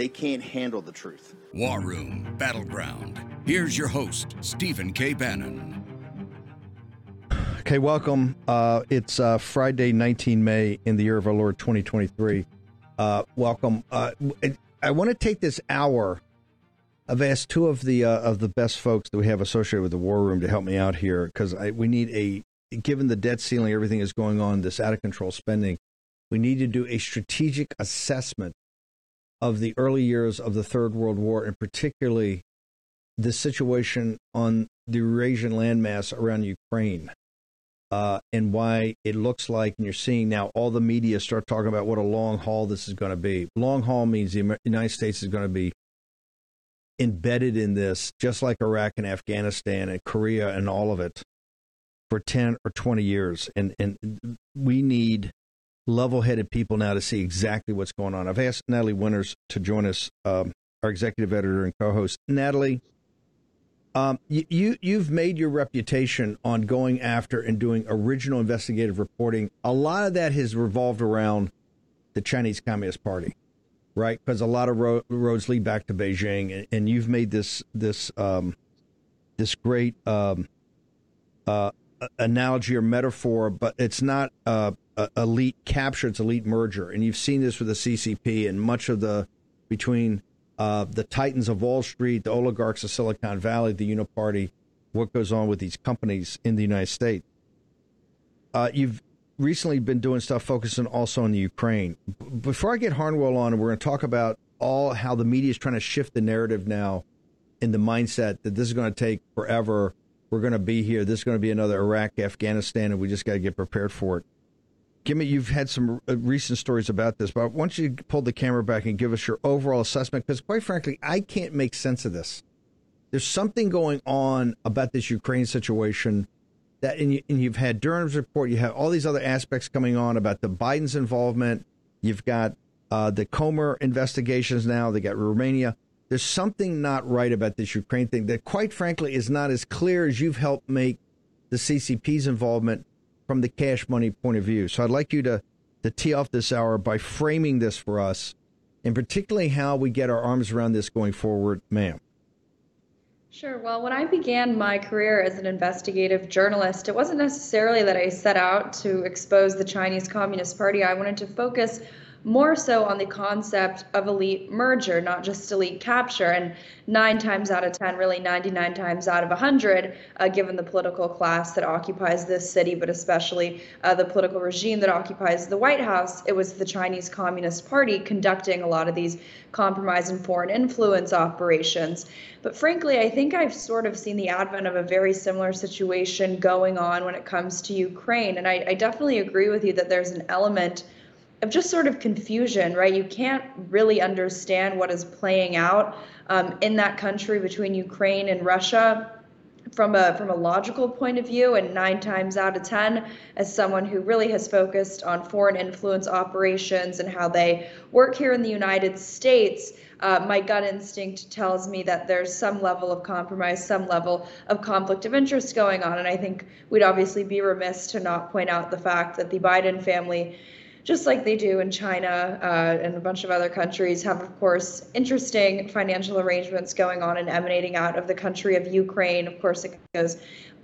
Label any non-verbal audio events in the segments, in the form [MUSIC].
they can't handle the truth. War Room Battleground. Here's your host, Stephen K. Bannon. Okay, welcome. Uh, it's uh, Friday, 19 May, in the year of our Lord 2023. Uh, welcome. Uh, I want to take this hour. I've asked two of the uh, of the best folks that we have associated with the War Room to help me out here because we need a given the debt ceiling, everything is going on, this out of control spending. We need to do a strategic assessment of the early years of the Third World War, and particularly the situation on the Eurasian landmass around Ukraine uh, and why it looks like, and you're seeing now all the media start talking about what a long haul this is going to be. Long haul means the United States is going to be embedded in this, just like Iraq and Afghanistan and Korea and all of it, for 10 or 20 years. And, and we need level headed people now to see exactly what's going on. I've asked Natalie Winters to join us, um, our executive editor and co host. Natalie, um, you, you have made your reputation on going after and doing original investigative reporting. A lot of that has revolved around the Chinese Communist Party, right? Because a lot of ro- roads lead back to Beijing, and, and you've made this this um, this great um, uh, analogy or metaphor, but it's not elite capture; it's elite merger, and you've seen this with the CCP and much of the between uh, the titans of Wall Street, the oligarchs of Silicon Valley, the Uniparty, what goes on with these companies in the United States. Uh, you've recently been doing stuff focusing also on the Ukraine. Before I get Harnwell on, we're going to talk about all how the media is trying to shift the narrative now in the mindset that this is going to take forever. We're going to be here. This is going to be another Iraq, Afghanistan, and we just got to get prepared for it. Give me you've had some uh, recent stories about this but don't you pull the camera back and give us your overall assessment? Because quite frankly i can't make sense of this. There's something going on about this ukraine situation that and, you, and you've had durham's report you have all these other aspects coming on about the biden's involvement. You've got uh, the comer investigations now they got romania there's something not right about this ukraine thing that quite frankly is not as clear as you've helped make the ccp's involvement from the cash money point of view. So I'd like you to, to tee off this hour by framing this for us, and particularly how we get our arms around this going forward, ma'am. Sure. Well, when I began my career as an investigative journalist, it wasn't necessarily that I set out to expose the Chinese Communist Party. I wanted to focus more so on the concept of elite merger, not just elite capture. And nine times out of 10, really 99 times out of 100, uh, given the political class that occupies this city, but especially uh, the political regime that occupies the White House, it was the Chinese Communist Party conducting a lot of these compromise and foreign influence operations. But frankly, I think I've sort of seen the advent of a very similar situation going on when it comes to Ukraine. And I, I definitely agree with you that there's an element of just sort of confusion, right? You can't really understand what is playing out um, in that country between Ukraine and Russia from a from a logical point of view and nine times out of ten as someone who really has focused on foreign influence operations and how they work here in the united states uh, my gut instinct tells me that there's some level of compromise some level of conflict of interest going on and i think we'd obviously be remiss to not point out the fact that the biden family just like they do in China uh, and a bunch of other countries, have, of course, interesting financial arrangements going on and emanating out of the country of Ukraine. Of course, it goes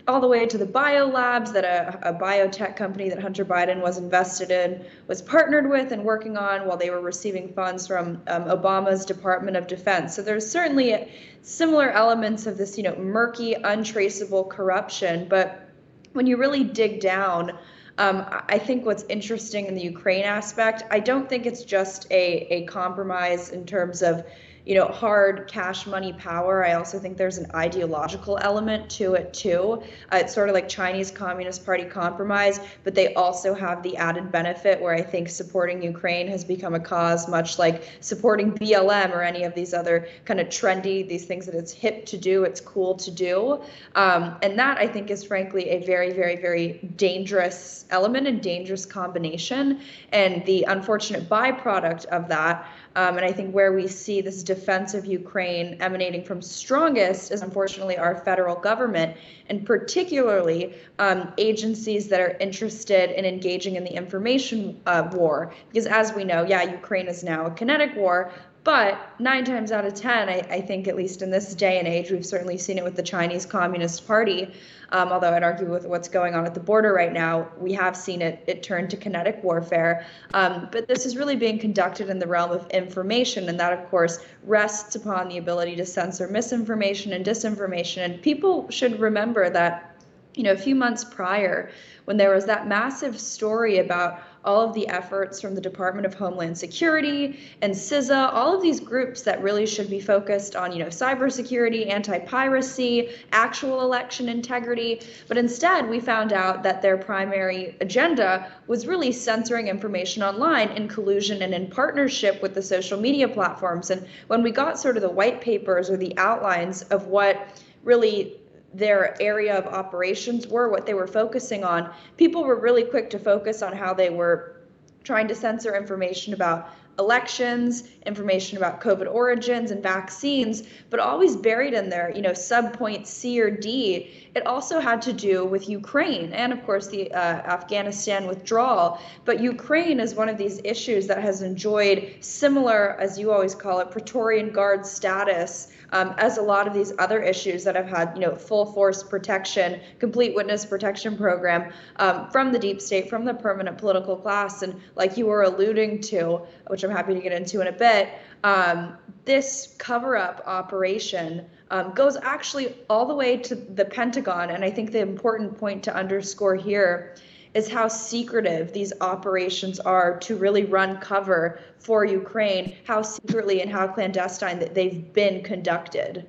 all the way to the biolabs that a, a biotech company that Hunter Biden was invested in was partnered with and working on while they were receiving funds from um, Obama's Department of Defense. So there's certainly similar elements of this, you know, murky, untraceable corruption. But when you really dig down, um, I think what's interesting in the Ukraine aspect, I don't think it's just a, a compromise in terms of you know, hard cash money power. I also think there's an ideological element to it too. Uh, it's sort of like Chinese Communist Party compromise, but they also have the added benefit where I think supporting Ukraine has become a cause, much like supporting BLM or any of these other kind of trendy, these things that it's hip to do, it's cool to do. Um, and that I think is frankly a very, very, very dangerous element and dangerous combination. And the unfortunate byproduct of that um, and I think where we see this defense of Ukraine emanating from strongest is unfortunately our federal government, and particularly um, agencies that are interested in engaging in the information uh, war. Because as we know, yeah, Ukraine is now a kinetic war, but nine times out of 10, I, I, think, at least in this day and age, we've certainly seen it with the Chinese Communist Party. Um, although I'd argue with what's going on at the border right now, we have seen it, it turn to kinetic warfare. Um, but this is really being conducted in the realm of information. And that, of course, rests upon the ability to censor misinformation and disinformation. And people should remember that, you know, a few months prior, when there was that massive story about all of the efforts from the Department of Homeland Security and CISA, all of these groups that really should be focused on, you know, cybersecurity, anti-piracy, actual election integrity. But instead, we found out that their primary agenda was really censoring information online in collusion and in partnership with the social media platforms. And when we got sort of the white papers or the outlines of what really their area of operations were, what they were focusing on, people were really quick to focus on how they were trying to censor information about elections, information about COVID origins and vaccines, but always buried in there, you know, subpoint C or D. It also had to do with Ukraine and, of course, the uh, Afghanistan withdrawal. But Ukraine is one of these issues that has enjoyed similar, as you always call it, Praetorian Guard status um, as a lot of these other issues that have had, you know, full force protection, complete witness protection program um, from the deep state, from the permanent political class. And like you were alluding to, which I'm happy to get into in a bit, um, this cover up operation um, goes actually all the way to the Pentagon. And I think the important point to underscore here is how secretive these operations are to really run cover for Ukraine, how secretly and how clandestine that they've been conducted.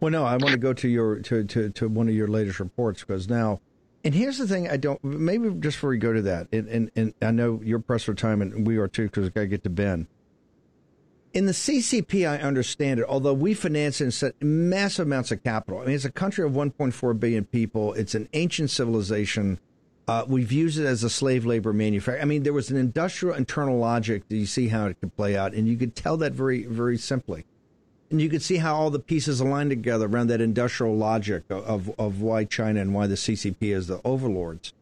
Well, no, I want to go to your to, to, to one of your latest reports because now, and here's the thing: I don't maybe just before we go to that, and and, and I know you're pressed for time, and we are too because I got to get to Ben in the CCP, I understand it. Although we finance and set massive amounts of capital. I mean, it's a country of 1.4 billion people. It's an ancient civilization. Uh, we've used it as a slave labor manufacturer. I mean, there was an industrial internal logic. Do you see how it could play out? And you could tell that very, very simply. And you could see how all the pieces align together around that industrial logic of, of why China and why the CCP is the overlords.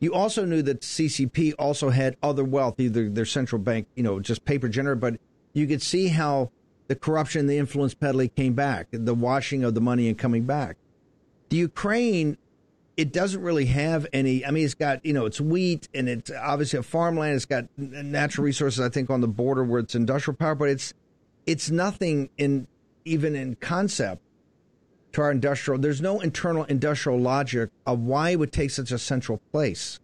You also knew that CCP also had other wealth, either their central bank, you know, just paper generated, but you could see how the corruption, the influence peddling came back, the washing of the money and coming back. The Ukraine, it doesn't really have any. I mean, it's got you know, it's wheat and it's obviously a farmland. It's got natural resources. I think on the border where it's industrial power, but it's it's nothing in even in concept to our industrial. There's no internal industrial logic of why it would take such a central place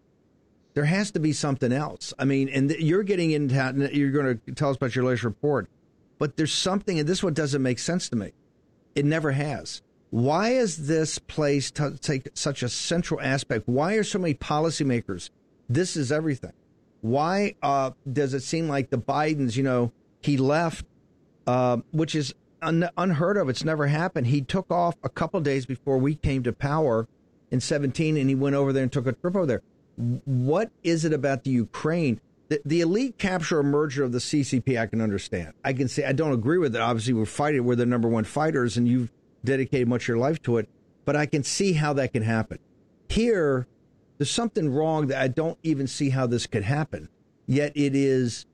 there has to be something else. I mean, and you're getting into you're going to tell us about your latest report, but there's something, and this one doesn't make sense to me. It never has. Why is this place t- take such a central aspect? Why are so many policymakers? This is everything. Why uh, does it seem like the Bidens, you know, he left, uh, which is un- unheard of. It's never happened. He took off a couple days before we came to power in 17, and he went over there and took a trip over there what is it about the Ukraine? The, the elite capture or merger of the CCP, I can understand. I can say I don't agree with it. Obviously, we're fighting. We're the number one fighters, and you've dedicated much of your life to it. But I can see how that can happen. Here, there's something wrong that I don't even see how this could happen. Yet it is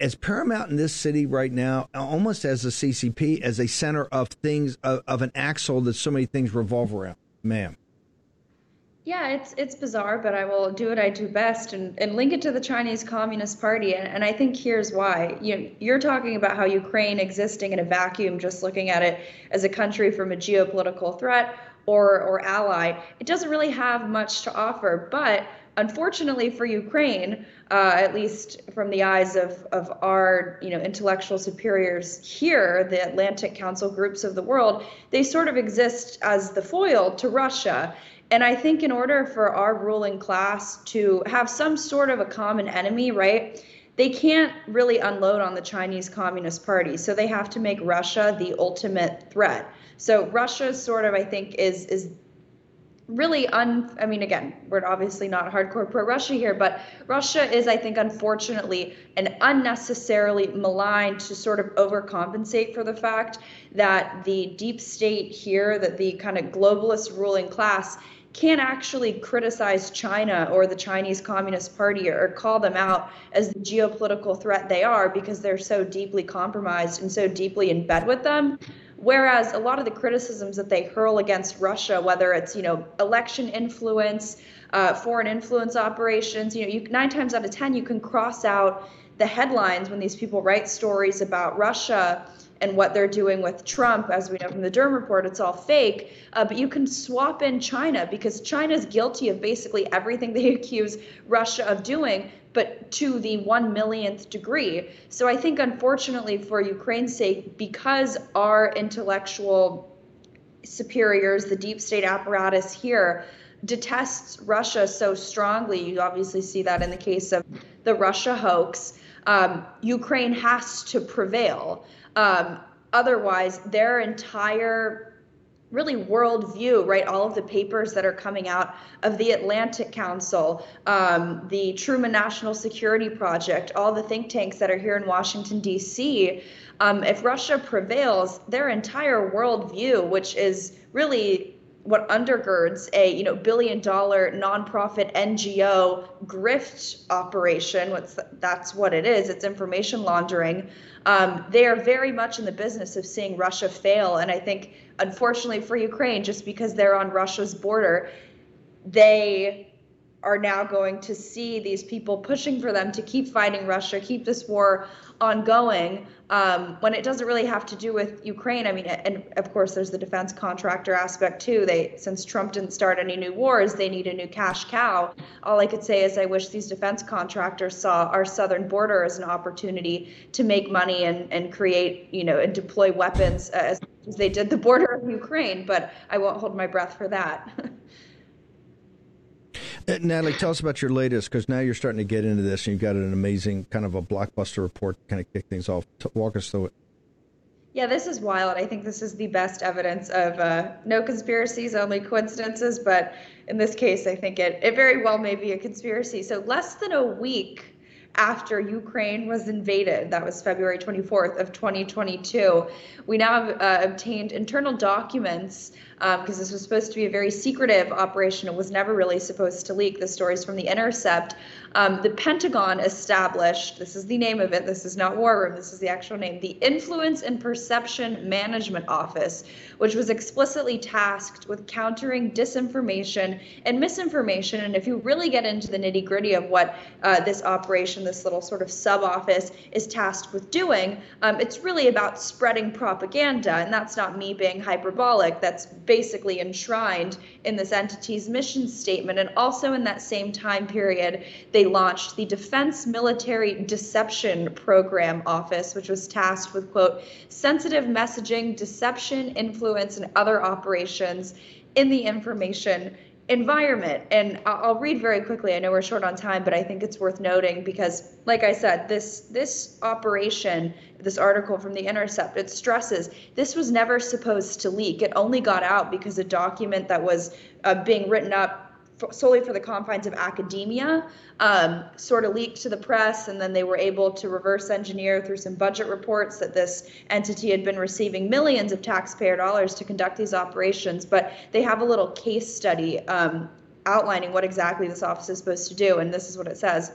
as paramount in this city right now, almost as the CCP, as a center of things of, of an axle that so many things revolve around, ma'am. Yeah, it's it's bizarre, but I will do what I do best and, and link it to the Chinese Communist Party. And, and I think here's why. You, you're talking about how Ukraine existing in a vacuum, just looking at it as a country from a geopolitical threat or, or ally, it doesn't really have much to offer. But unfortunately for Ukraine, uh, at least from the eyes of, of our you know intellectual superiors here, the Atlantic Council groups of the world, they sort of exist as the foil to Russia. And I think in order for our ruling class to have some sort of a common enemy, right? They can't really unload on the Chinese Communist Party, so they have to make Russia the ultimate threat. So Russia sort of, I think, is is really un i mean again we're obviously not hardcore pro russia here but russia is i think unfortunately an unnecessarily maligned to sort of overcompensate for the fact that the deep state here that the kind of globalist ruling class can't actually criticize China or the Chinese Communist Party or, call them out as the geopolitical threat they are because they're so deeply compromised and so deeply in bed with them. Whereas a lot of the criticisms that they hurl against Russia, whether it's you know election influence, uh, foreign influence operations, you know, you, nine times out of ten you can cross out the headlines when these people write stories about Russia and what they're doing with Trump, as we know from the Durham report, it's all fake. Uh, but you can swap in China because China is guilty of basically everything they [LAUGHS] accuse Russia of doing, but to the one millionth degree. So I think, unfortunately, for Ukraine's sake, because our intellectual superiors, the deep state apparatus here, detests Russia so strongly, you obviously see that in the case of the Russia hoax. Um, Ukraine has to prevail. Um, otherwise, their entire really worldview, right? All of the papers that are coming out of the Atlantic Council, um, the Truman National Security Project, all the think tanks that are here in Washington, D.C. Um, if Russia prevails, their entire worldview, which is really what undergirds a you know billion dollar nonprofit NGO grift operation. What's that's what it is. It's information laundering. Um, they are very much in the business of seeing Russia fail, and I think unfortunately for Ukraine, just because they're on Russia's border, they are now going to see these people pushing for them to keep fighting Russia, keep this war ongoing um, when it doesn't really have to do with Ukraine. I mean, and of course, there's the defense contractor aspect too. They, since Trump didn't start any new wars, they need a new cash cow. All I could say is I wish these defense contractors saw our southern border as an opportunity to make money and, and create, you know, and deploy weapons as, as they did the border of Ukraine. But I won't hold my breath for that. [LAUGHS] Uh, Natalie, tell us about your latest because now you're starting to get into this and you've got an amazing kind of a blockbuster report to kind of kick things off. Walk us through it. Yeah, this is wild. I think this is the best evidence of uh, no conspiracies, only coincidences. But in this case, I think it, it very well may be a conspiracy. So, less than a week after Ukraine was invaded. That was February 24th of 2022. We now have uh, obtained internal documents because um, this was supposed to be a very secretive operation. It was never really supposed to leak. The stories from The Intercept. Um, the Pentagon established, this is the name of it, this is not War Room, this is the actual name, the Influence and Perception Management Office, which was explicitly tasked with countering disinformation and misinformation. And if you really get into the nitty gritty of what uh, this operation, this little sort of sub office, is tasked with doing, um, it's really about spreading propaganda. And that's not me being hyperbolic, that's basically enshrined in this entity's mission statement. And also in that same time period, they launched the Defense Military Deception Program Office, which was tasked with, quote, sensitive messaging, deception, influence, and other operations in the information environment. And I'll read very quickly. I know we're short on time, but I think it's worth noting because, like I said, this this operation, this article from the Intercept, it stresses this was never supposed to leak. It only got out because a document that was uh, being written up solely for the confines of academia, um, sort of leaked to the press, and then they were able to reverse engineer through some budget reports that this entity had been receiving millions of taxpayer dollars to conduct these operations. But they have a little case study um, outlining what exactly this office is supposed to do, and this is what it says.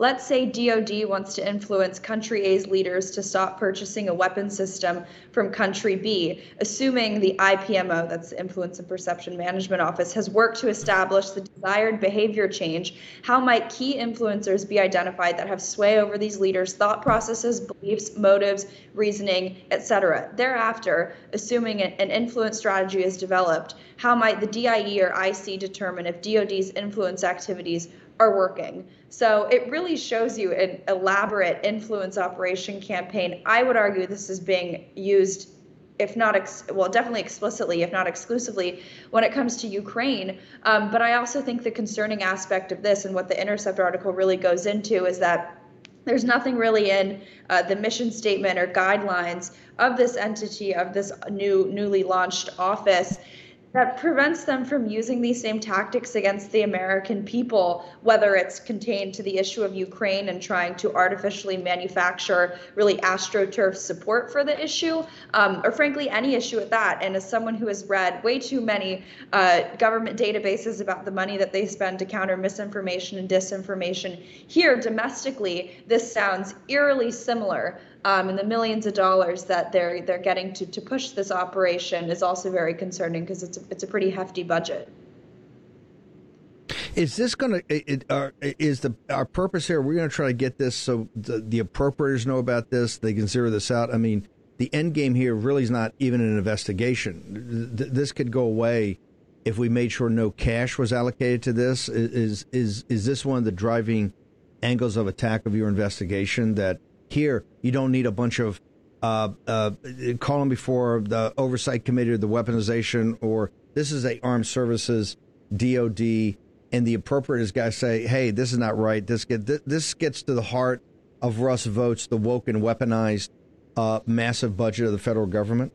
Let's say DoD wants to influence country A's leaders to stop purchasing a weapon system from country B, assuming the IPMO, that's Influence and Perception Management Office, has worked to establish the desired behavior change, how might key influencers be identified that have sway over these leaders' thought processes, beliefs, motives, reasoning, etc.? Thereafter, assuming an influence strategy is developed, how might the DIE or IC determine if DoD's influence activities are working. So it really shows you an elaborate influence operation campaign. I would argue this is being used, if not, ex- well, definitely explicitly, if not exclusively, when it comes to Ukraine. Um, but I also think the concerning aspect of this and what the Intercept article really goes into is that there's nothing really in uh, the mission statement or guidelines of this entity of this new newly launched office that prevents them from using these same tactics against the American people, whether it's contained to the issue of Ukraine and trying to artificially manufacture really astroturf support for the issue, um, or frankly, any issue at that. And as someone who has read way too many uh, government databases about the money that they spend to counter misinformation and disinformation, here domestically, this sounds eerily similar um, and the millions of dollars that they're they're getting to, to push this operation is also very concerning because it's a, it's a pretty hefty budget. Is this going to? Is the our purpose here? We're going to try to get this so the, the appropriators know about this. They can zero this out. I mean, the end game here really is not even an investigation. This could go away if we made sure no cash was allocated to this. Is is is this one of the driving angles of attack of your investigation that here, you don't need a bunch of uh, uh, calling before the oversight committee or the weaponization, or this is a armed services DOD, and the appropriate guys say, "Hey, this is not right. This get this gets to the heart of Russ Vought's, the woke and weaponized uh, massive budget of the federal government."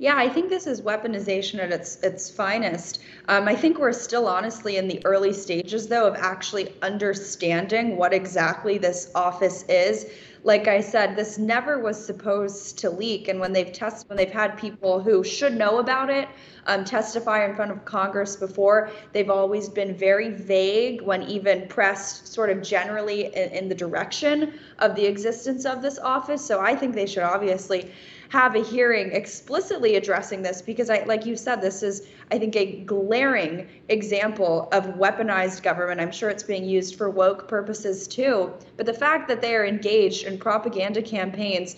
Yeah, I think this is weaponization at its its finest. Um, I think we're still honestly in the early stages, though, of actually understanding what exactly this office is. Like I said, this never was supposed to leak, and when they've test when they've had people who should know about it um, testify in front of Congress before, they've always been very vague when even pressed sort of generally in, in the direction of the existence of this office. So I think they should obviously have a hearing explicitly addressing this because I like you said this is I think a glaring example of weaponized government. I'm sure it's being used for woke purposes too, but the fact that they are engaged in propaganda campaigns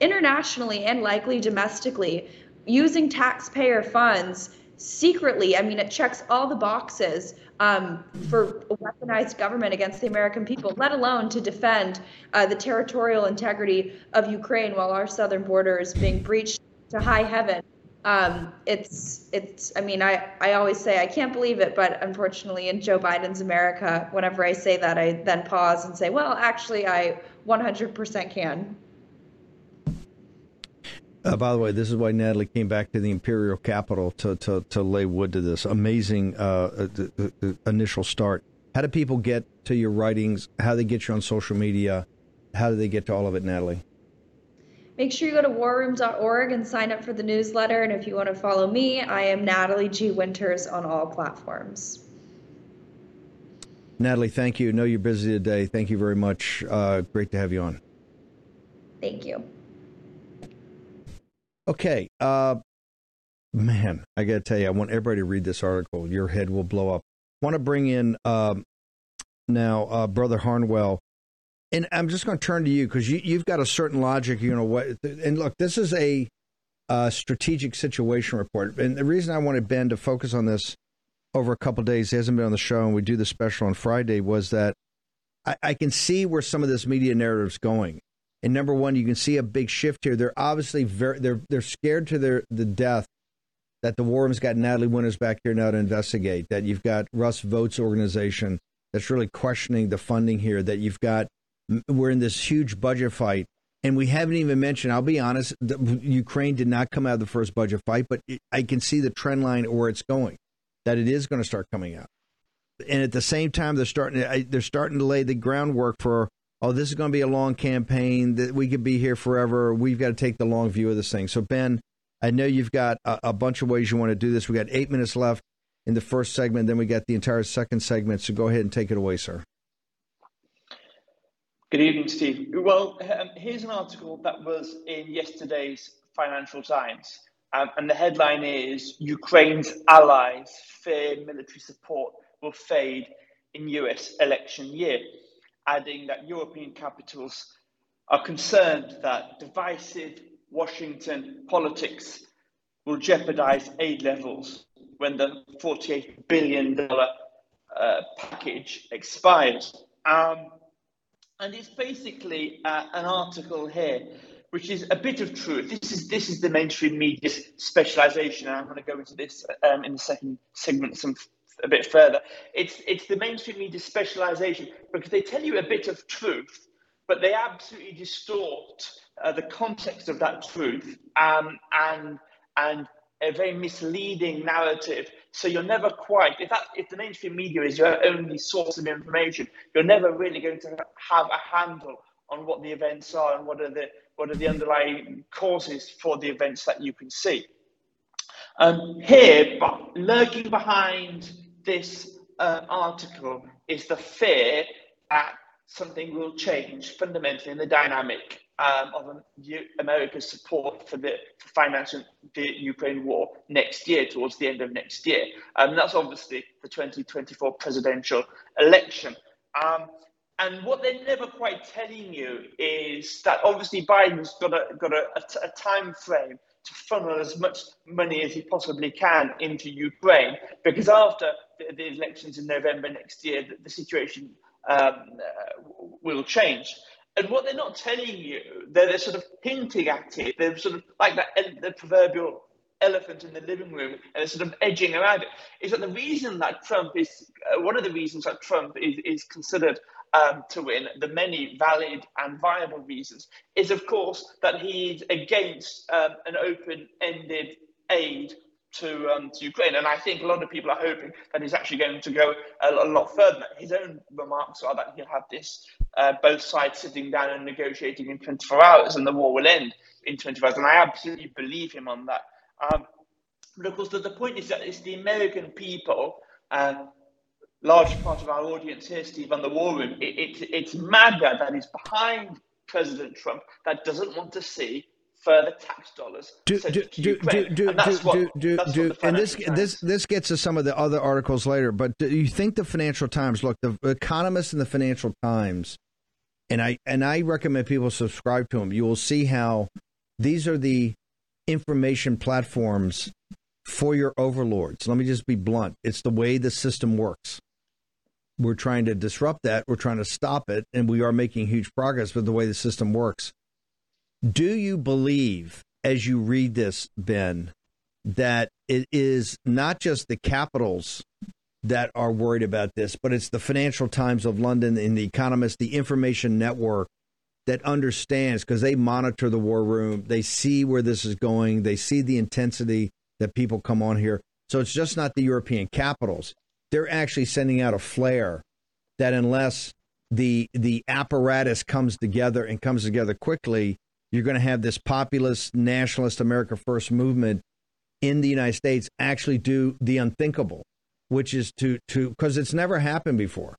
internationally and likely domestically using taxpayer funds secretly, I mean it checks all the boxes um, for a weaponized government against the American people, let alone to defend uh, the territorial integrity of Ukraine while our southern border is being breached to high heaven. Um, it's it's I mean I, I always say I can't believe it, but unfortunately in Joe Biden's America, whenever I say that, I then pause and say, well, actually, I 100% can. Uh, by the way, this is why Natalie came back to the imperial capital to to, to lay wood to this amazing uh, uh, uh, initial start. How do people get to your writings? How do they get you on social media? How do they get to all of it, Natalie? Make sure you go to warroom.org and sign up for the newsletter. And if you want to follow me, I am Natalie G. Winters on all platforms. Natalie, thank you. I know you're busy today. Thank you very much. Uh, great to have you on. Thank you. Okay. Uh, man, I got to tell you, I want everybody to read this article. Your head will blow up. want to bring in um, now uh, Brother Harnwell. And I'm just going to turn to you because you, you've got a certain logic, you know what? And look, this is a uh, strategic situation report. And the reason I wanted Ben to focus on this over a couple days, he hasn't been on the show, and we do the special on Friday, was that I, I can see where some of this media narrative is going. And number one, you can see a big shift here. They're obviously very they're they're scared to their the death that the war room's got Natalie Winters back here now to investigate. That you've got Russ Vought's organization that's really questioning the funding here. That you've got we're in this huge budget fight, and we haven't even mentioned. I'll be honest, Ukraine did not come out of the first budget fight, but it, I can see the trend line where it's going. That it is going to start coming out, and at the same time, they're starting. To, they're starting to lay the groundwork for oh, this is going to be a long campaign that we could be here forever. We've got to take the long view of this thing. So, Ben, I know you've got a, a bunch of ways you want to do this. We got eight minutes left in the first segment, then we got the entire second segment. So, go ahead and take it away, sir. Good evening, Steve. Well, um, here's an article that was in yesterday's Financial Times, um, and the headline is Ukraine's allies fear military support will fade in US election year, adding that European capitals are concerned that divisive Washington politics will jeopardize aid levels when the $48 billion uh, package expires. Um, and it's basically uh, an article here which is a bit of truth. This is this is the mainstream media's specialization, and I'm going to go into this um, in the second segment some a bit further. It's it's the mainstream media's specialization because they tell you a bit of truth, but they absolutely distort uh, the context of that truth um, and and a very misleading narrative. So you're never quite if that if the mainstream media is your only source of information, you're never really going to have a handle on what the events are and what are the what are the underlying causes for the events that you can see. Um, here, but lurking behind this uh, article is the fear that something will change fundamentally in the dynamic um, of America's support for the for financing the Ukraine war next year, towards the end of next year. And um, that's obviously the 2024 presidential election. Um, and what they're never quite telling you is that obviously Biden's got a got a, a, a time frame to funnel as much money as he possibly can into Ukraine, because after the, the elections in November next year, the, the situation um, uh, will change. And what they're not telling you, they're, they're sort of hinting at it. They're sort of like that the proverbial elephant in the living room and they're sort of edging around it. Is that the reason that Trump is uh, one of the reasons that Trump is, is considered um, to win, the many valid and viable reasons, is of course that he's against um, an open ended aid to, um, to Ukraine. And I think a lot of people are hoping that he's actually going to go a, a lot further. His own remarks are that he'll have this uh, both sides sitting down and negotiating in 24 hours and the war will end in 24 hours. And I absolutely believe him on that. Um, but of course, the, the point is that it's the American people, uh, large part of our audience here, Steve, on the war room, it, it, it's MAGA that is behind President Trump that doesn't want to see further tax dollars. And this this this gets to some of the other articles later. But do you think the Financial Times? Look, the Economist, and the Financial Times, and I and I recommend people subscribe to them. You will see how these are the information platforms for your overlords. Let me just be blunt. It's the way the system works. We're trying to disrupt that. We're trying to stop it, and we are making huge progress with the way the system works do you believe, as you read this, Ben, that it is not just the capitals that are worried about this, but it's the Financial Times of London and the Economist, the Information Network that understands because they monitor the war room, they see where this is going, they see the intensity that people come on here. So it's just not the European capitals. They're actually sending out a flare that unless the the apparatus comes together and comes together quickly, you're going to have this populist, nationalist America First movement in the United States actually do the unthinkable, which is to to because it's never happened before.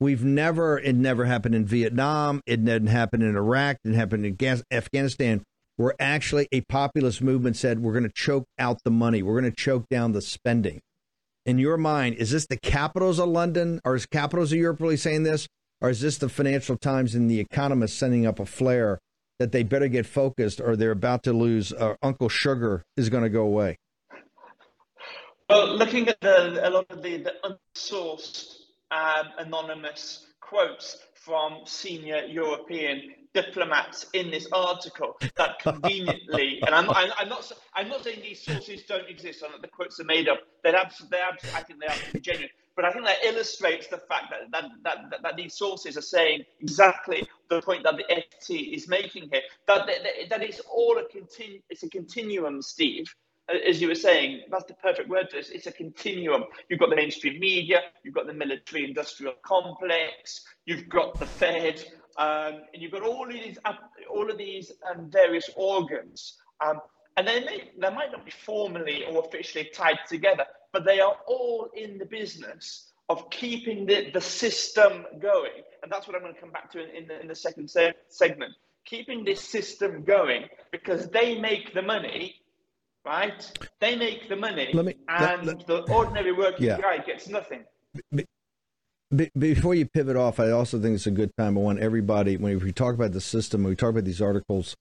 We've never it never happened in Vietnam. It didn't happen in Iraq. It didn't happen in Afghanistan. Where actually a populist movement said we're going to choke out the money. We're going to choke down the spending. In your mind, is this the capitals of London or is capitals of Europe really saying this, or is this the Financial Times and the Economist sending up a flare that they better get focused or they're about to lose uh, Uncle Sugar is going to go away? Well, looking at the, a lot of the, the unsourced um, anonymous quotes from senior European diplomats in this article that conveniently, [LAUGHS] and I'm, I'm, I'm, not, I'm not saying these sources don't exist or that the quotes are made up. They're absolutely, I think they are genuine. But I think that illustrates the fact that, that, that, that, these sources are saying exactly the point that the FT is making here. That, that, that it's all a continu- it's a continuum, Steve. As you were saying, that's the perfect word this. It's a continuum. You've got the mainstream media, you've got the military industrial complex, you've got the Fed, um, and you've got all of these, all of these um, various organs. Um, and they, may, they might not be formally or officially tied together, but they are all in the business of keeping the, the system going. And that's what I'm going to come back to in, in, the, in the second se- segment. Keeping this system going because they make the money, right? They make the money, me, and let, let, the ordinary working yeah. guy gets nothing. before you pivot off, I also think it's a good time. I want everybody, when we talk about the system, when we talk about these articles,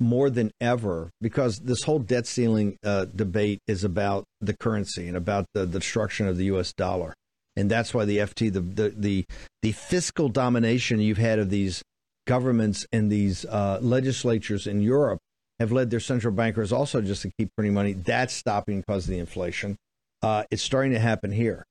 more than ever because this whole debt ceiling uh, debate is about the currency and about the, the, destruction of the U.S. dollar, and that's why the FT, the the the, the fiscal domination you've had of these governments and these uh, legislatures in Europe have led their central bankers also just to keep printing money. That's stopping because of the inflation. Uh, it's starting to happen here.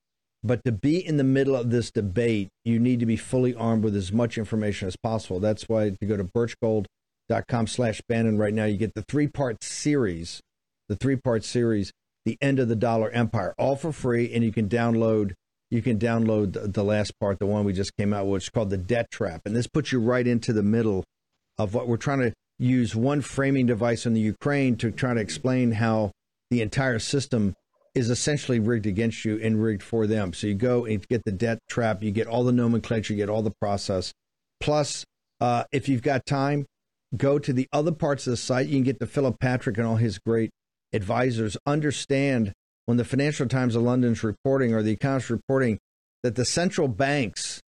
But to be in the middle of this debate, you need to be fully armed with as much information as possible. That's why to go to Birchgold dot com slash Bannon right now. You get the three part series, the three part series, the end of the dollar empire, all for free, and you can download you can download the, the last part, the one we just came out with, which is called the debt trap, and this puts you right into the middle of what we're trying to use one framing device in the Ukraine to try to explain how the entire system is essentially rigged against you and rigged for them. So you go and get the debt trap, you get all the nomenclature, you get all the process. Plus, uh, if you've got time, go to the other parts of the site. You can get to Philip Patrick and all his great advisors. Understand when the Financial Times of London's reporting or the Economist reporting that the central banks,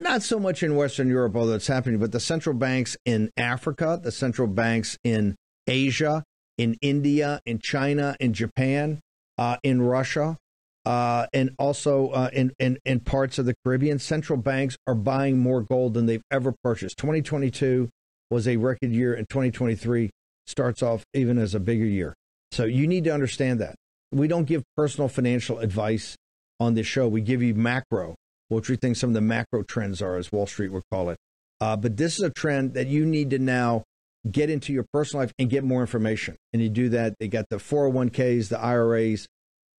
not so much in Western Europe, although it's happening, but the central banks in Africa, the central banks in Asia, in India, in China, in Japan, uh, in Russia, uh, and also uh, in, in, in parts of the Caribbean, central banks are buying more gold than they've ever purchased. 2022 was a record year, and 2023 starts off even as a bigger year. So you need to understand that. We don't give personal financial advice on this show. We give you macro, which we think some of the macro trends are, as Wall Street would call it. Uh, but this is a trend that you need to now get into your personal life and get more information. And you do that. They got the 401ks, the IRAs,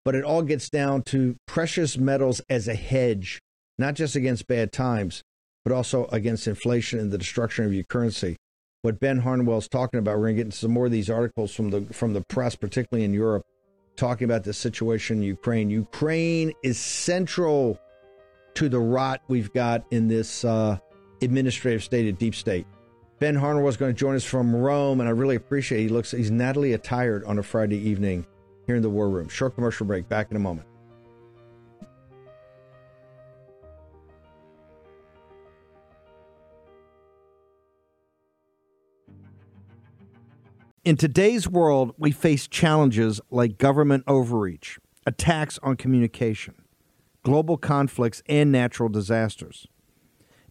but it all gets down to precious metals as a hedge, not just against bad times, but also against inflation and the destruction of your currency what Ben Harnwell's talking about. We're going to get some more of these articles from the from the press, particularly in Europe, talking about the situation in Ukraine. Ukraine is central to the rot we've got in this uh, administrative state, of deep state. Ben Harnwell is going to join us from Rome, and I really appreciate. It. He looks he's Natalie attired on a Friday evening here in the War Room. Short commercial break. Back in a moment. In today's world, we face challenges like government overreach, attacks on communication, global conflicts, and natural disasters.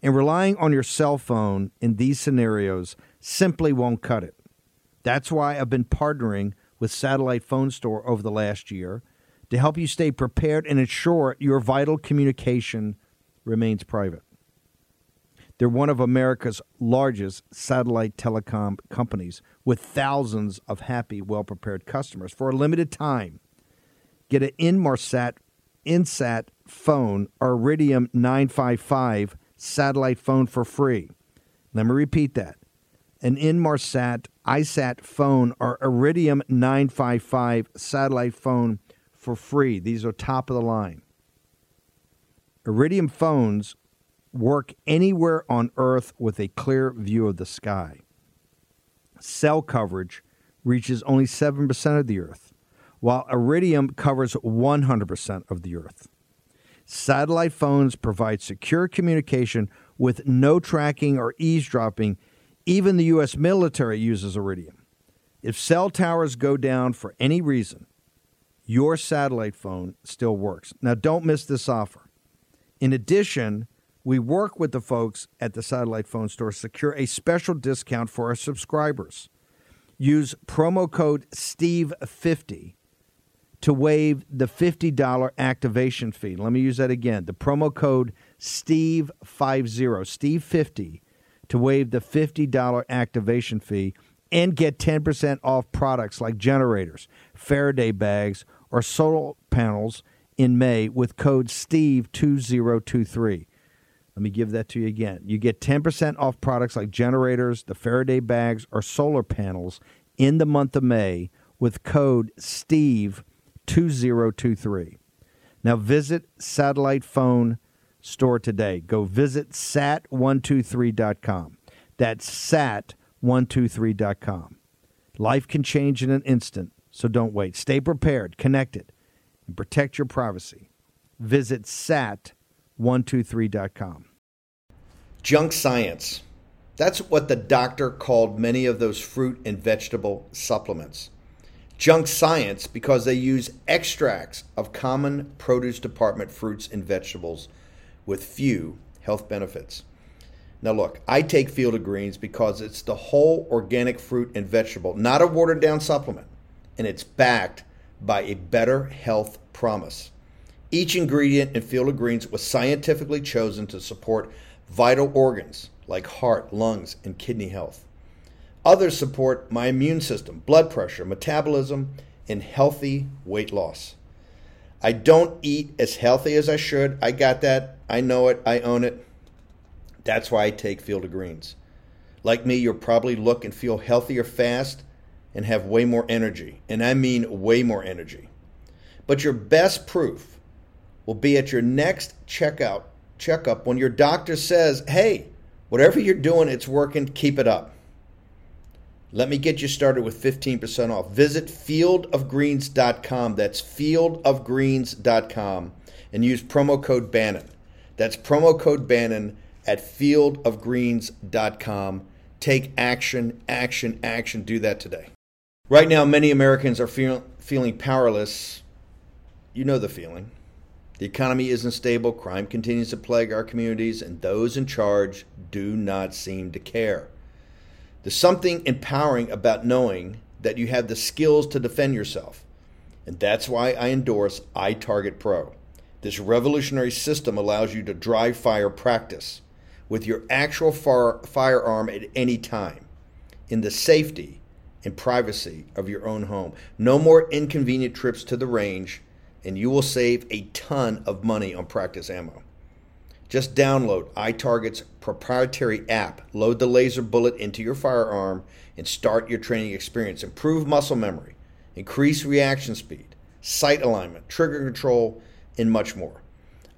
And relying on your cell phone in these scenarios simply won't cut it. That's why I've been partnering with Satellite Phone Store over the last year to help you stay prepared and ensure your vital communication remains private. They're one of America's largest satellite telecom companies with thousands of happy, well prepared customers. For a limited time, get an Inmarsat iSat phone or Iridium 955 satellite phone for free. Let me repeat that. An Inmarsat iSat phone or Iridium 955 satellite phone for free. These are top of the line. Iridium phones work anywhere on Earth with a clear view of the sky. Cell coverage reaches only 7% of the Earth, while Iridium covers 100% of the Earth. Satellite phones provide secure communication with no tracking or eavesdropping. Even the U.S. military uses Iridium. If cell towers go down for any reason, your satellite phone still works. Now, don't miss this offer. In addition, we work with the folks at the satellite phone store to secure a special discount for our subscribers. Use promo code STEVE50 to waive the $50 activation fee. Let me use that again. The promo code STEVE50, STEVE50 to waive the $50 activation fee and get 10% off products like generators, Faraday bags, or solar panels in May with code STEVE2023. Let me give that to you again. You get 10% off products like generators, the Faraday bags, or solar panels in the month of May with code STEVE2023. Now visit Satellite Phone Store today. Go visit sat123.com. That's sat123.com. Life can change in an instant, so don't wait. Stay prepared, connected, and protect your privacy. Visit sat123.com. Junk science. That's what the doctor called many of those fruit and vegetable supplements. Junk science because they use extracts of common produce department fruits and vegetables with few health benefits. Now, look, I take Field of Greens because it's the whole organic fruit and vegetable, not a watered down supplement, and it's backed by a better health promise. Each ingredient in Field of Greens was scientifically chosen to support vital organs like heart, lungs, and kidney health. Others support my immune system, blood pressure, metabolism, and healthy weight loss. I don't eat as healthy as I should. I got that. I know it. I own it. That's why I take Field of Greens. Like me, you'll probably look and feel healthier fast and have way more energy. And I mean way more energy. But your best proof will be at your next checkout checkup when your doctor says, "Hey, whatever you're doing, it's working. Keep it up." Let me get you started with 15% off. Visit fieldofgreens.com. That's fieldofgreens.com and use promo code Bannon. That's promo code Bannon at fieldofgreens.com. Take action, action, action. Do that today. Right now, many Americans are feel, feeling powerless. You know the feeling. The economy isn't stable, crime continues to plague our communities, and those in charge do not seem to care. There's something empowering about knowing that you have the skills to defend yourself. And that's why I endorse iTarget Pro. This revolutionary system allows you to dry fire practice with your actual firearm at any time in the safety and privacy of your own home. No more inconvenient trips to the range, and you will save a ton of money on practice ammo. Just download iTarget's proprietary app, load the laser bullet into your firearm, and start your training experience. Improve muscle memory, increase reaction speed, sight alignment, trigger control, and much more.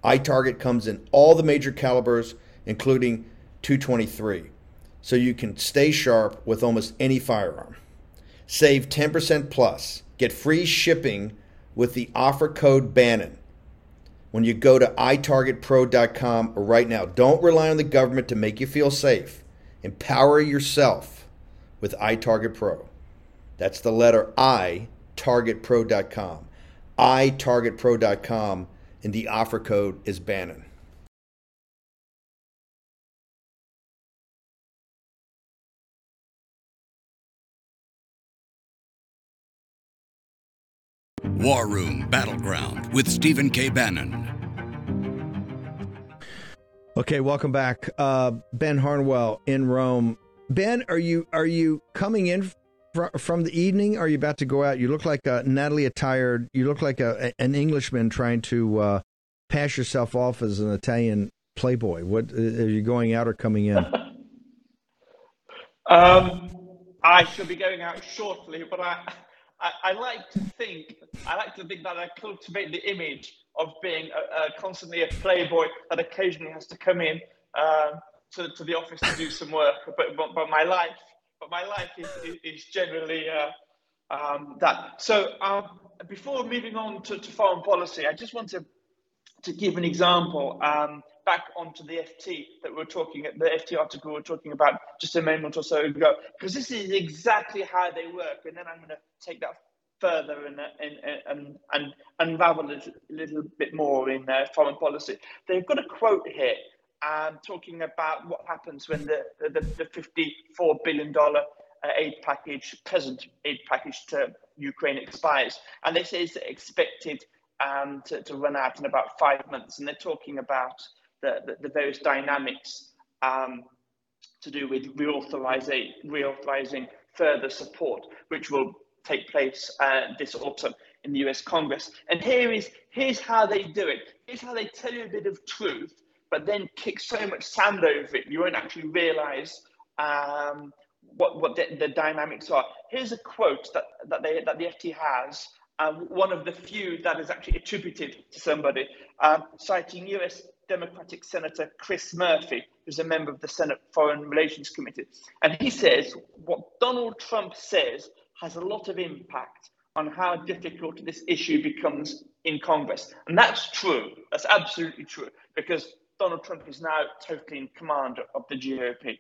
iTarget comes in all the major calibers, including 223, so you can stay sharp with almost any firearm. Save 10% plus. Get free shipping with the offer code Bannon when you go to itargetpro.com right now. Don't rely on the government to make you feel safe. Empower yourself with iTarget Pro. That's the letter I, targetpro.com. itargetpro.com, and the offer code is Bannon. War Room Battleground with Stephen K. Bannon. Okay, welcome back, uh, Ben Harnwell in Rome. Ben, are you are you coming in fr- from the evening? Are you about to go out? You look like a Natalie attired. You look like a, an Englishman trying to uh, pass yourself off as an Italian playboy. What are you going out or coming in? [LAUGHS] um, I shall be going out shortly, but I I, I, like to think, I like to think that I cultivate the image of being a, a constantly a playboy that occasionally has to come in um, to, to the office to do some work. But, but, but my life, but my life is, is generally uh, um, that. So um, before moving on to, to, foreign policy, I just want to to give an example um, back onto the FT that we we're talking, at the FT article we we're talking about just a moment or so ago, because this is exactly how they work. And then I'm going to take that further and, and, and, and unravel a little bit more in uh, foreign policy. They've got a quote here um, talking about what happens when the, the, the $54 billion uh, aid package, present aid package to Ukraine expires. And this is expected um, to, to run out in about five months. And they're talking about the, the, the various dynamics um, to do with reauthorizing, reauthorizing further support, which will take place uh, this autumn in the US Congress. And here is here's how they do it. Here's how they tell you a bit of truth, but then kick so much sand over it, you won't actually realize um, what, what the, the, dynamics are. Here's a quote that, that, they, that the FT has um, one of the few that is actually attributed to somebody, um, citing US Democratic Senator Chris Murphy, who's a member of the Senate Foreign Relations Committee. And he says what Donald Trump says has a lot of impact on how difficult this issue becomes in Congress. And that's true. That's absolutely true because Donald Trump is now totally in command of the GOP.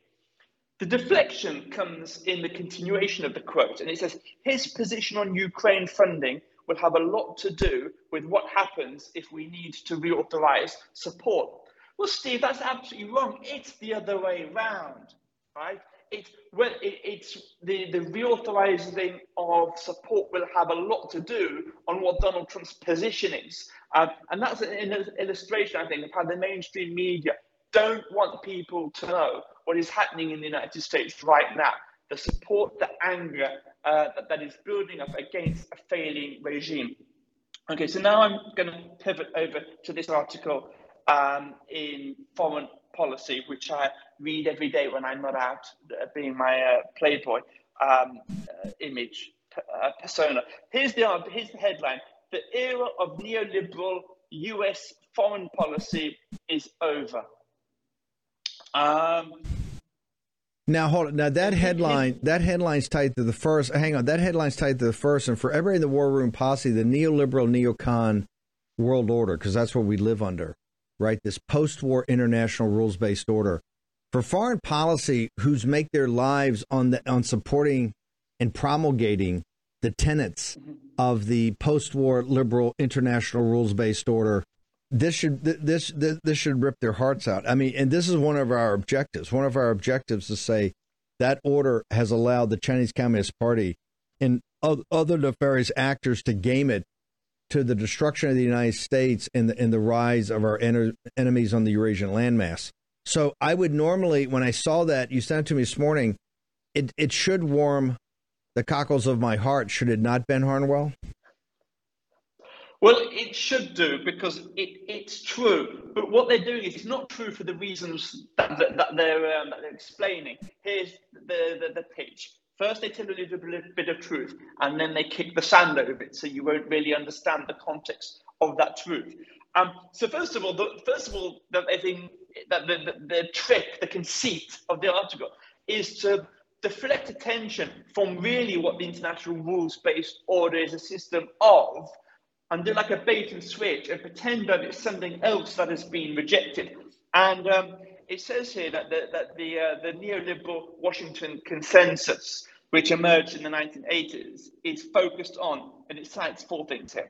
The deflection comes in the continuation of the quote, and it says his position on Ukraine funding will have a lot to do with what happens if we need to reauthorize support. Well, Steve, that's absolutely wrong. It's the other way around, right? It's well, it, it's the the reauthorizing of support will have a lot to do on what Donald Trump's position is, um, and that's an, an illustration, I think, of how the mainstream media don't want people to know what is happening in the United States right now. The support, the anger uh, that, that is building up against a failing regime. Okay, so now I'm going to pivot over to this article um, in Foreign Policy, which I read every day when I'm not out, uh, being my uh, Playboy um, uh, image uh, persona. Here's the here's the headline: The era of neoliberal U.S. foreign policy is over. Um, now hold on. Now that headline, that headline's tied to the first. Hang on, that headline's tied to the first, and for everybody in the war room posse, the neoliberal neocon world order, because that's what we live under, right? This post-war international rules-based order for foreign policy, who's make their lives on the on supporting and promulgating the tenets of the post-war liberal international rules-based order this should this, this this should rip their hearts out. I mean, and this is one of our objectives. One of our objectives to say that order has allowed the Chinese Communist Party and other nefarious actors to game it to the destruction of the United States and the, and the rise of our en- enemies on the Eurasian landmass. So I would normally, when I saw that you sent it to me this morning, it it should warm the cockles of my heart. Should it not, Ben Harnwell? Well, it should do because it, it's true. But what they're doing is it's not true for the reasons that, that, that they're, um, that they're explaining. Here's the, the, the pitch. First, they tell you a little bit of truth, and then they kick the sand over it, so you won't really understand the context of that truth. Um, so first of all, the, first of all, the, I think that the, the, the trick, the conceit of the article is to deflect attention from really what the international rules-based order is a system of, and do like a bait and switch and pretend that it's something else that has been rejected. And um, it says here that the, that the, uh, the neoliberal Washington consensus, which emerged in the 1980s, is focused on, and it cites four things here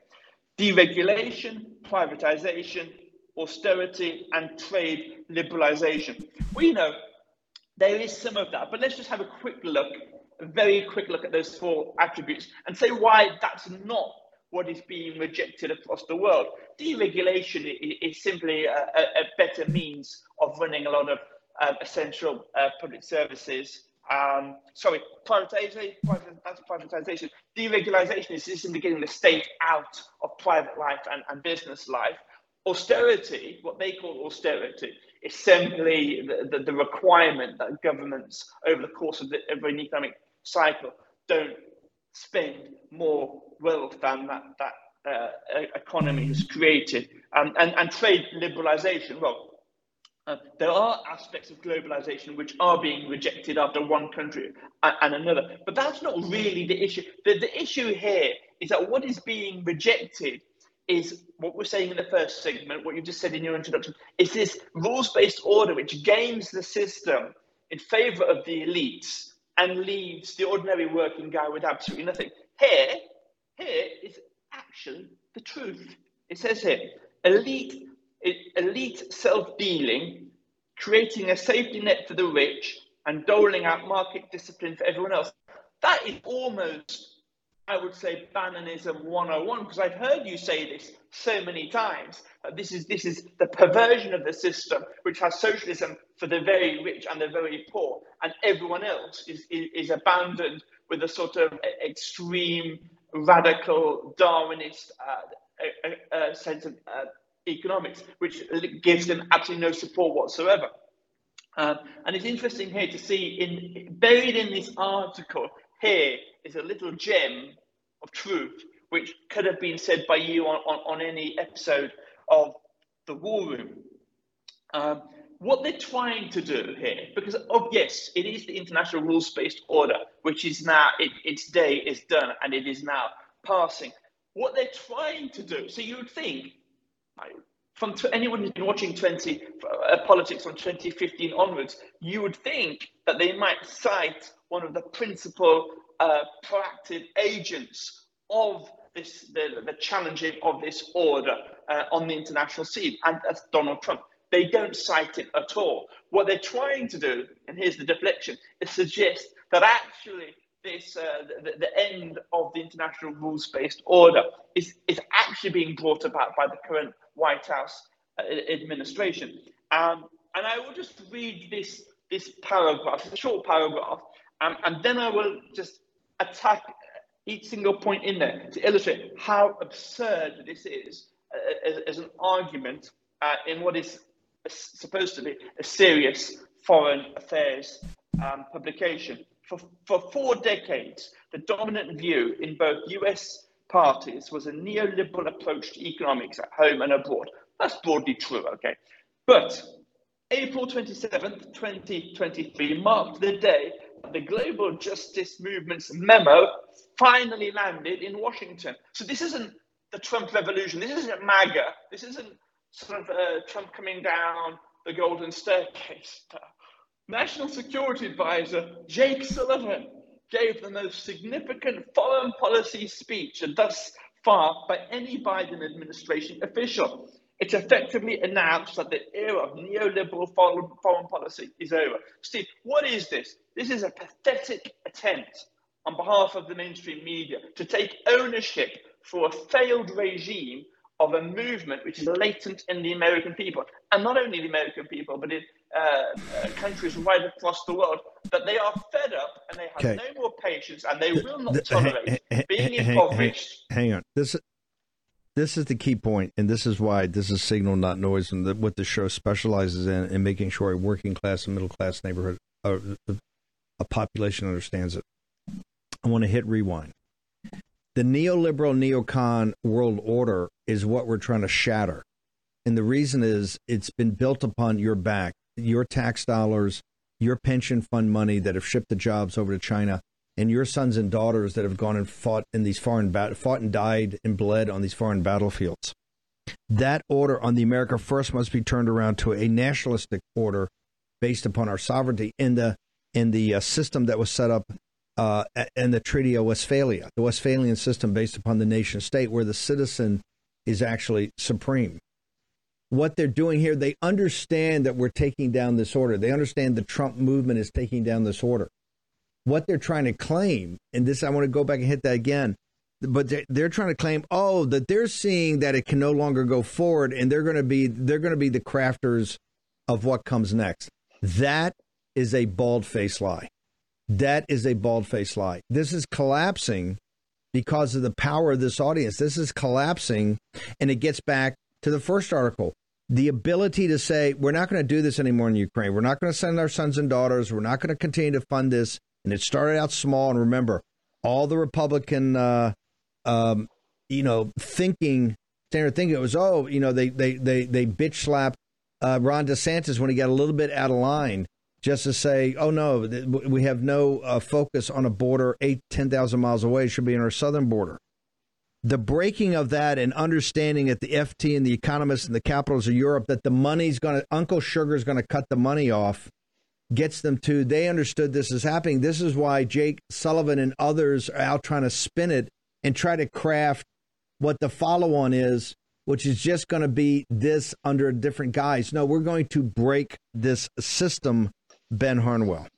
deregulation, privatization, austerity, and trade liberalization. We know there is some of that, but let's just have a quick look, a very quick look at those four attributes and say why that's not what is being rejected across the world. Deregulation is simply a, a better means of running a lot of uh, essential uh, public services. Um, sorry, privatization, privatization. Deregulation is simply getting the state out of private life and, and business life. Austerity, what they call austerity, is simply the, the, the requirement that governments over the course of, the, of an economic cycle don't spend more wealth than that, that uh, economy has created. Um, and, and trade liberalization, well, uh, there are aspects of globalization which are being rejected after one country and, another, but that's not really the issue. The, the issue here is that what is being rejected is what we're saying in the first segment, what you just said in your introduction, is this rules based order which games the system in favor of the elites and leaves the ordinary working guy with absolutely nothing. Here, here is actually the truth. It says here, elite, elite self-dealing, creating a safety net for the rich and doling out market discipline for everyone else. That is almost, I would say, Bannonism 101, because I've heard you say this so many times. This is this is the perversion of the system, which has socialism for the very rich and the very poor, and everyone else is, is, is abandoned with a sort of extreme, radical, Darwinist uh, uh, uh, sense of uh, economics, which gives them absolutely no support whatsoever. Um, and it's interesting here to see in buried in this article here is a little gem of truth, which could have been said by you on, on, on any episode of the War Room. Um, what they're trying to do here, because oh yes, it is the international rules-based order, which is now it, its day is done and it is now passing. What they're trying to do, so you would think, from t- anyone who's been watching 20 uh, politics from 2015 onwards, you would think that they might cite one of the principal uh, proactive agents of this, the, the challenging of this order uh, on the international scene, and that's Donald Trump. They don't cite it at all. What they're trying to do, and here's the deflection, is suggest that actually this uh, the, the, end of the international rules-based order is, is actually being brought about by the current White House uh, administration. Um, and I will just read this this paragraph, a short paragraph, um, and then I will just attack each single point in there to illustrate how absurd this is uh, as, as, an argument uh, in what is supposed to be a serious foreign affairs um, publication. For, for four decades, the dominant view in both US parties was a neoliberal approach to economics at home and abroad. That's broadly true, okay? But April 27th, 2023 marked the day the global justice movement's memo finally landed in Washington. So this isn't the Trump revolution. This isn't MAGA. This isn't sort of uh, Trump coming down the golden staircase. National Security Advisor Jake Sullivan gave the most significant foreign policy speech and thus far by any Biden administration official. It effectively announced that the era of neoliberal foreign, foreign policy is over. Steve, what is this? This is a pathetic attempt on behalf of the mainstream media to take ownership for a failed regime of a movement which is latent in the American people, and not only the American people, but in uh, uh, countries right across the world, that they are fed up and they have okay. no more patience and they will not tolerate being impoverished. Hang, hang, on, this this is the key point, and this is why this is signal, not noise, and the, what the show specializes in, in making sure a working class and middle class neighborhood, uh, a population understands it. I want to hit rewind. The neoliberal neocon world order is what we're trying to shatter. And the reason is it's been built upon your back, your tax dollars, your pension fund money that have shipped the jobs over to China, and your sons and daughters that have gone and fought in these foreign bat- fought and died and bled on these foreign battlefields. That order on the America First must be turned around to a nationalistic order based upon our sovereignty in the in the uh, system that was set up uh, in the Treaty of Westphalia, the Westphalian system based upon the nation state, where the citizen is actually supreme. What they're doing here, they understand that we're taking down this order. They understand the Trump movement is taking down this order what they're trying to claim, and this I want to go back and hit that again, but they're, they're trying to claim, oh, that they're seeing that it can no longer go forward, and they're going to be they're going to be the crafters of what comes next. That is a bald face lie. That is a bald face lie. This is collapsing because of the power of this audience. This is collapsing, and it gets back to the first article. The ability to say, we're not going to do this anymore in Ukraine. We're not going to send our sons and daughters. We're not going to continue to fund this. And it started out small. And remember, all the Republican, uh, um, you know, thinking, standard thinking, it was, oh, you know, they they they they bitch slapped uh, Ron DeSantis when he got a little bit out of line, just to say, oh no, we have no uh, focus on a border eight ten thousand miles away. It should be in our southern border. The breaking of that and understanding at the FT and the economists and the capitals of Europe that the money's going to, Uncle Sugar's going to cut the money off gets them to they understood this is happening. This is why Jake Sullivan and others are out trying to spin it and try to craft what the follow on is, which is just going to be this under a different guise. No, we're going to break this system, Ben Harnwell.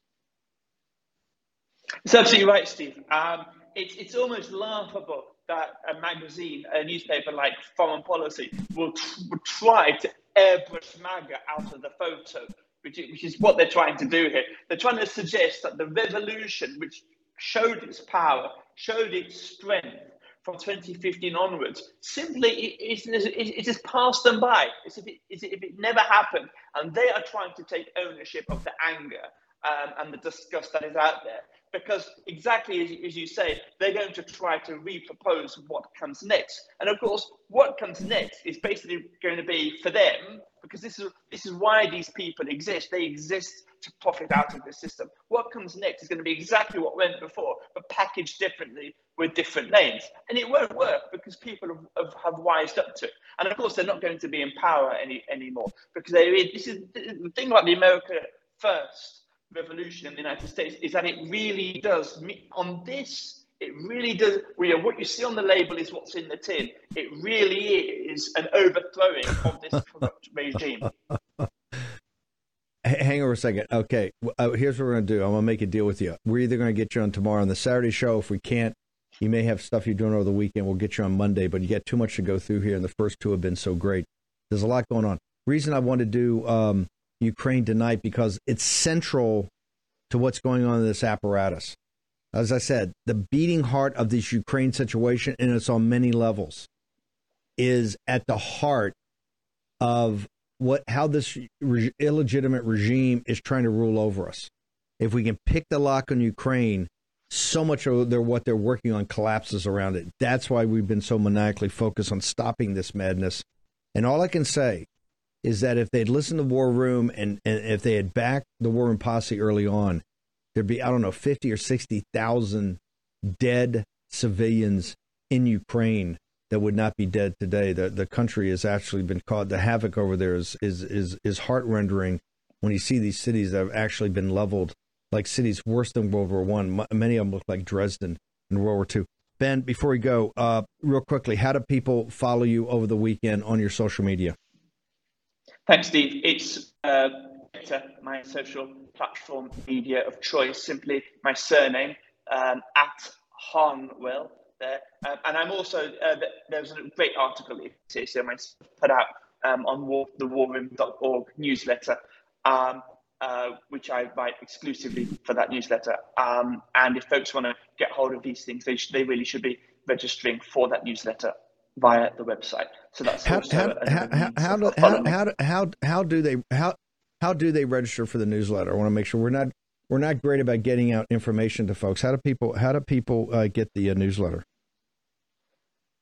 It's absolutely right, Steve. Um, it's, it's almost laughable that a magazine, a newspaper like Foreign Policy, will, will try to airbrush MAGA out of the photo which, which is what they're trying to do here. They're trying to suggest that the revolution, which showed its power, showed its strength from 2015 onwards, simply it, it just passed them by. As if it, if it never happened. And they are trying to take ownership of the anger um, and the disgust that is out there. because exactly as, as you say, they're going to try to repropose what comes next. And of course, what comes next is basically going to be for them because this is this is why these people exist. They exist to profit out of the system. What comes next is going to be exactly what went before, but packaged differently with different names. And it won't work because people have, have, have wised up to it. And of course, they're not going to be in power any anymore because they, this is the thing about the America First revolution in the United States is that it really does on this. It really does. We are, what you see on the label is what's in the tin. It really is an overthrowing of this [LAUGHS] corrupt regime. Hang over a second. Okay, uh, here's what we're going to do. I'm going to make a deal with you. We're either going to get you on tomorrow on the Saturday show. If we can't, you may have stuff you're doing over the weekend. We'll get you on Monday, but you got too much to go through here, and the first two have been so great. There's a lot going on. Reason I want to do um, Ukraine tonight because it's central to what's going on in this apparatus. As I said, the beating heart of this Ukraine situation, and it's on many levels, is at the heart of what how this re- illegitimate regime is trying to rule over us. If we can pick the lock on Ukraine, so much of their, what they're working on collapses around it. That's why we've been so maniacally focused on stopping this madness. And all I can say is that if they'd listened to War Room and, and if they had backed the War Room posse early on, there'd be, I don't know, 50 or 60,000 dead civilians in Ukraine that would not be dead today. The, the country has actually been caught. The havoc over there is, is, is, is heart rendering when you see these cities that have actually been leveled like cities worse than World War One. Many of them look like Dresden in World War Two. Ben, before we go, uh, real quickly, how do people follow you over the weekend on your social media? Thanks, Steve. It's uh, my social platform media of choice, simply my surname um, at Harnwell there. Um, and I'm also, uh, there's a great article here, so I put out um, on war, the warroom.org newsletter, um, uh, which I write exclusively for that newsletter. Um, and if folks want to get hold of these things, they, sh- they really should be registering for that newsletter via the website. So that's how how how, how, how, do, how, how, how, how do they how how do they register for the newsletter? I want to make sure we're not we're not great about getting out information to folks. How do people how do people uh, get the uh, newsletter?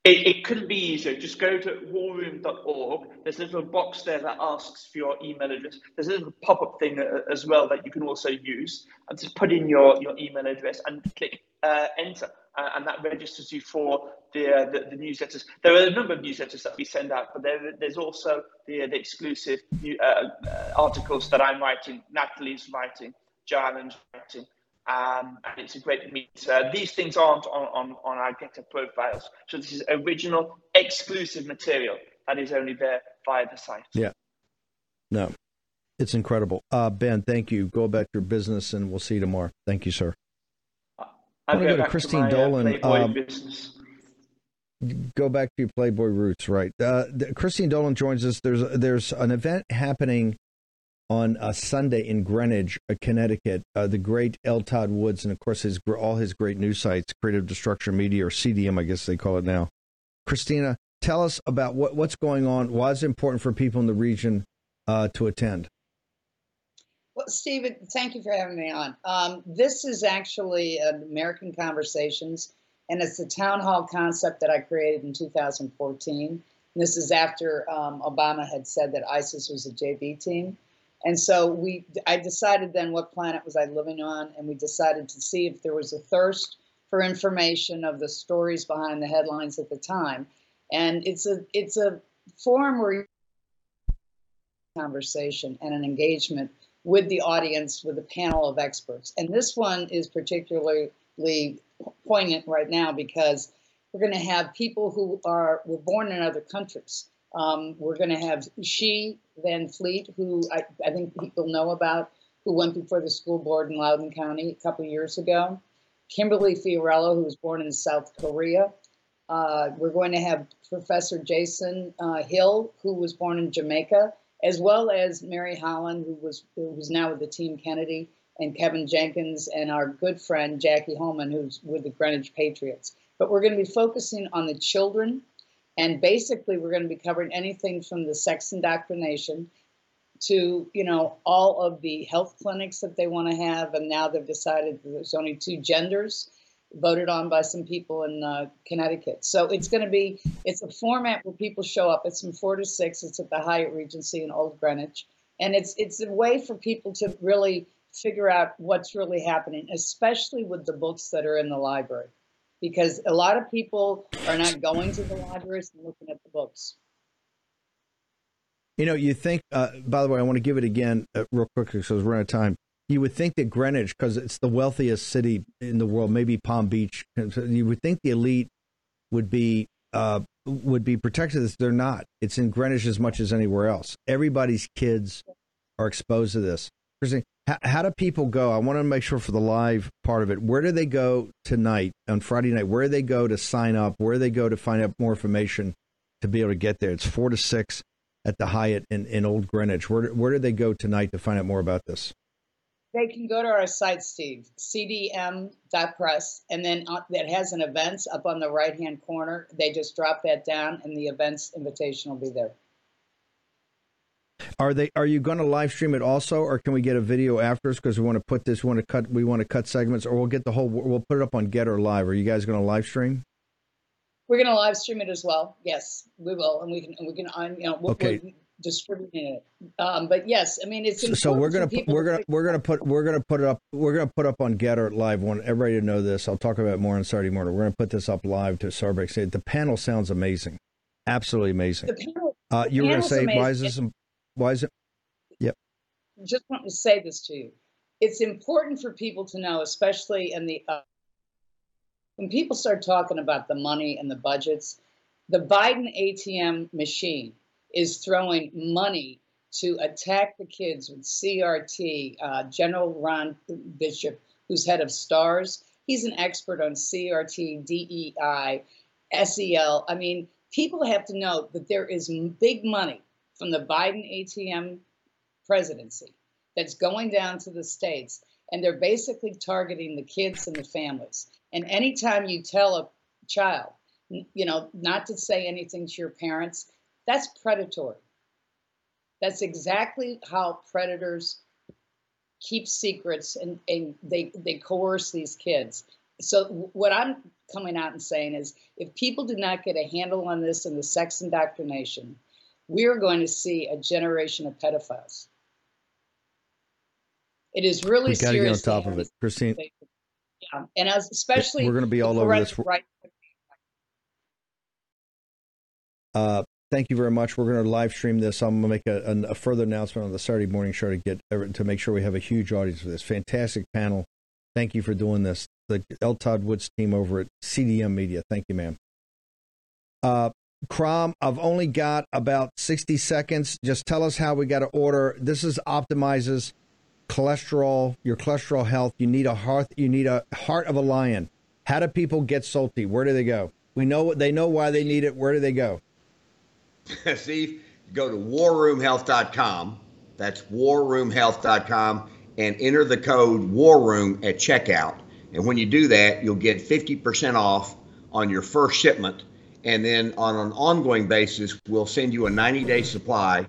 It, it couldn't be easier. Just go to warroom.org. There's a little box there that asks for your email address. There's a little pop up thing uh, as well that you can also use. And just put in your, your email address and click uh, enter uh, and that registers you for the, uh, the, the newsletters. There are a number of newsletters that we send out, but there, there's also the uh, the exclusive new, uh, uh, articles that I'm writing, Natalie's writing, Jaren's writing. Um, and it's a great meet. These things aren't on, on, on our GETTR profiles. So this is original, exclusive material that is only there via the site. Yeah. No, it's incredible. Uh, ben, thank you. Go about your business, and we'll see you tomorrow. Thank you, sir. I want to go to Christine to uh, Dolan. Uh, um, go back to your Playboy roots, right? Uh, the, Christine Dolan joins us. There's there's an event happening on a Sunday in Greenwich, uh, Connecticut. Uh, the great L. Todd Woods, and of course his all his great news sites, Creative Destruction Media or CDM, I guess they call it now. Christina, tell us about what, what's going on. Why is it important for people in the region uh, to attend? Well, Stephen, thank you for having me on. Um, this is actually American Conversations, and it's a town hall concept that I created in 2014. And this is after um, Obama had said that ISIS was a JV team. And so we, I decided then what planet was I living on, and we decided to see if there was a thirst for information of the stories behind the headlines at the time. And it's a, it's a forum where conversation and an engagement with the audience with a panel of experts. And this one is particularly poignant right now because we're going to have people who are were born in other countries. Um, we're going to have Xi Van Fleet, who I, I, think people know about, who went before the school board in Loudoun County a couple years ago. Kimberly Fiorello, who was born in South Korea. Uh, we're going to have Professor Jason uh, Hill, who was born in Jamaica as well as Mary Holland, who was who's now with the Team Kennedy, and Kevin Jenkins, and our good friend Jackie Holman, who's with the Greenwich Patriots. But we're going to be focusing on the children, and basically we're going to be covering anything from the sex indoctrination, to you know all of the health clinics that they want to have, and now they've decided there's only two genders voted on by some people in uh, Connecticut. So it's going to be it's a format where people show up. It's from four to six. It's at the Hyatt Regency in Old Greenwich, and it's it's a way for people to really figure out what's really happening, especially with the books that are in the library, because a lot of people are not going to the libraries and looking at the books. You know, you think. Uh, by the way, I want to give it again uh, real quickly because we're out of time you would think that Greenwich, because it's the wealthiest city in the world, maybe Palm Beach, you would think the elite would be uh, would be protected. They're not. It's in Greenwich as much as anywhere else. Everybody's kids are exposed to this. How, how do people go? I want to make sure for the live part of it. Where do they go tonight on Friday night? Where do they go to sign up? Where do they go to find out more information to be able to get there? It's four to six at the Hyatt in, in Old Greenwich. Where where do they go tonight to find out more about this? They can go to our site, Steve, cdm.press, and then uh, that has an events up on the right hand corner. They just drop that down, and the events invitation will be there. Are they? Are you going to live stream it also, or can we get a video after afterwards? Because we want to put this, we want to cut, we want to cut segments, or we'll get the whole. We'll put it up on GETTR Live. Are you guys going to live stream? We're going to live stream it as well. Yes, we will, and we can. And we can. You know, we'll, okay. We'll, distributing it. Um, but yes, I mean it's so we're gonna put, we're gonna we're gonna put we're gonna put it up we're gonna put up on GETTR live. Want everybody to know this. I'll talk about it more on Saturday morning. We're gonna put this up live to Sarbeck. Say the panel sounds amazing, absolutely amazing. Panel, uh, you were gonna say amazing. why is this? Why is it? Yep. Just want to say this to you. It's important for people to know, especially in the uh, when people start talking about the money and the budgets. The Biden ATM machine is throwing money to attack the kids with CRT. Uh, General Ron Bishop, who's head of STARS, he's an expert on CRT, DEI, SEL. I mean, people have to know that there is big money from the Biden ATM presidency that's going down to the states, and they're basically targeting the kids and the families. And anytime you tell a child, you know, not to say anything to your parents, that's predatory. That's exactly how predators keep secrets and, and they, they coerce these kids. So, what I'm coming out and saying is if people do not get a handle on this and the sex indoctrination, we are going to see a generation of pedophiles. It is really we got to get on top of it, Christine. Yeah, and as especially we're going to be all over this. Right. Uh, thank you very much. We're going to live stream this. I'm going to make a, a, further announcement on the Saturday morning show to get to make sure we have a huge audience for this fantastic panel. Thank you for doing this. The L. Todd Woods team over at CDM Media. Thank you, ma'am. Uh, Crom, I've only got about 60 seconds. Just tell us how we got to order. This is optimizes cholesterol, your cholesterol health. You need a heart. You need a heart of a lion. How do people get Solti? Where do they go? We know they know why they need it. Where do they go? [LAUGHS] Steve, go to warroomhealth.com. That's warroomhealth.com and enter the code warroom at checkout. And when you do that, you'll get 50% off on your first shipment. And then on an ongoing basis, we'll send you a 90 day supply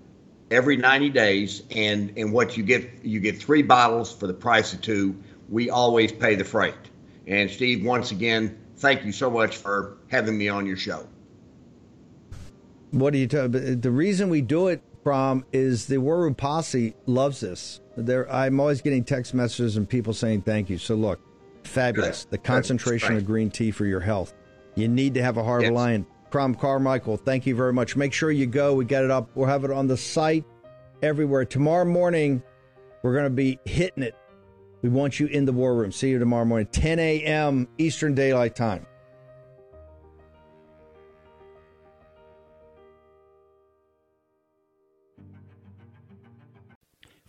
every 90 days. And, and what you get, you get three bottles for the price of two. We always pay the freight. And Steve, once again, thank you so much for having me on your show. What do you tell? The reason we do it from is the War Room Posse loves this. There, I'm always getting text messages and people saying thank you. So look, fabulous. Good. The concentration of green tea for your health. You need to have a heart yes. lion. Crom Carmichael, thank you very much. Make sure you go. We get it up. We'll have it on the site everywhere. Tomorrow morning, we're going to be hitting it. We want you in the war room. See you tomorrow morning, 10 a.m. Eastern Daylight Time.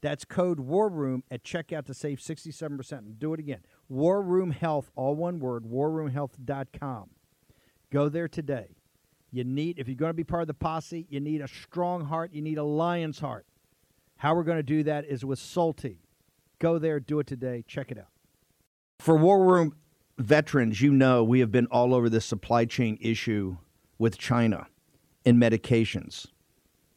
That's code War Room at checkout to save 67%. And do it again. War Room Health, all one word, warroomhealth.com. Go there today. You need, if you're going to be part of the posse, you need a strong heart. You need a lion's heart. How we're going to do that is with Solti. Go there, do it today. Check it out. For War Room veterans, you know we have been all over this supply chain issue with China in medications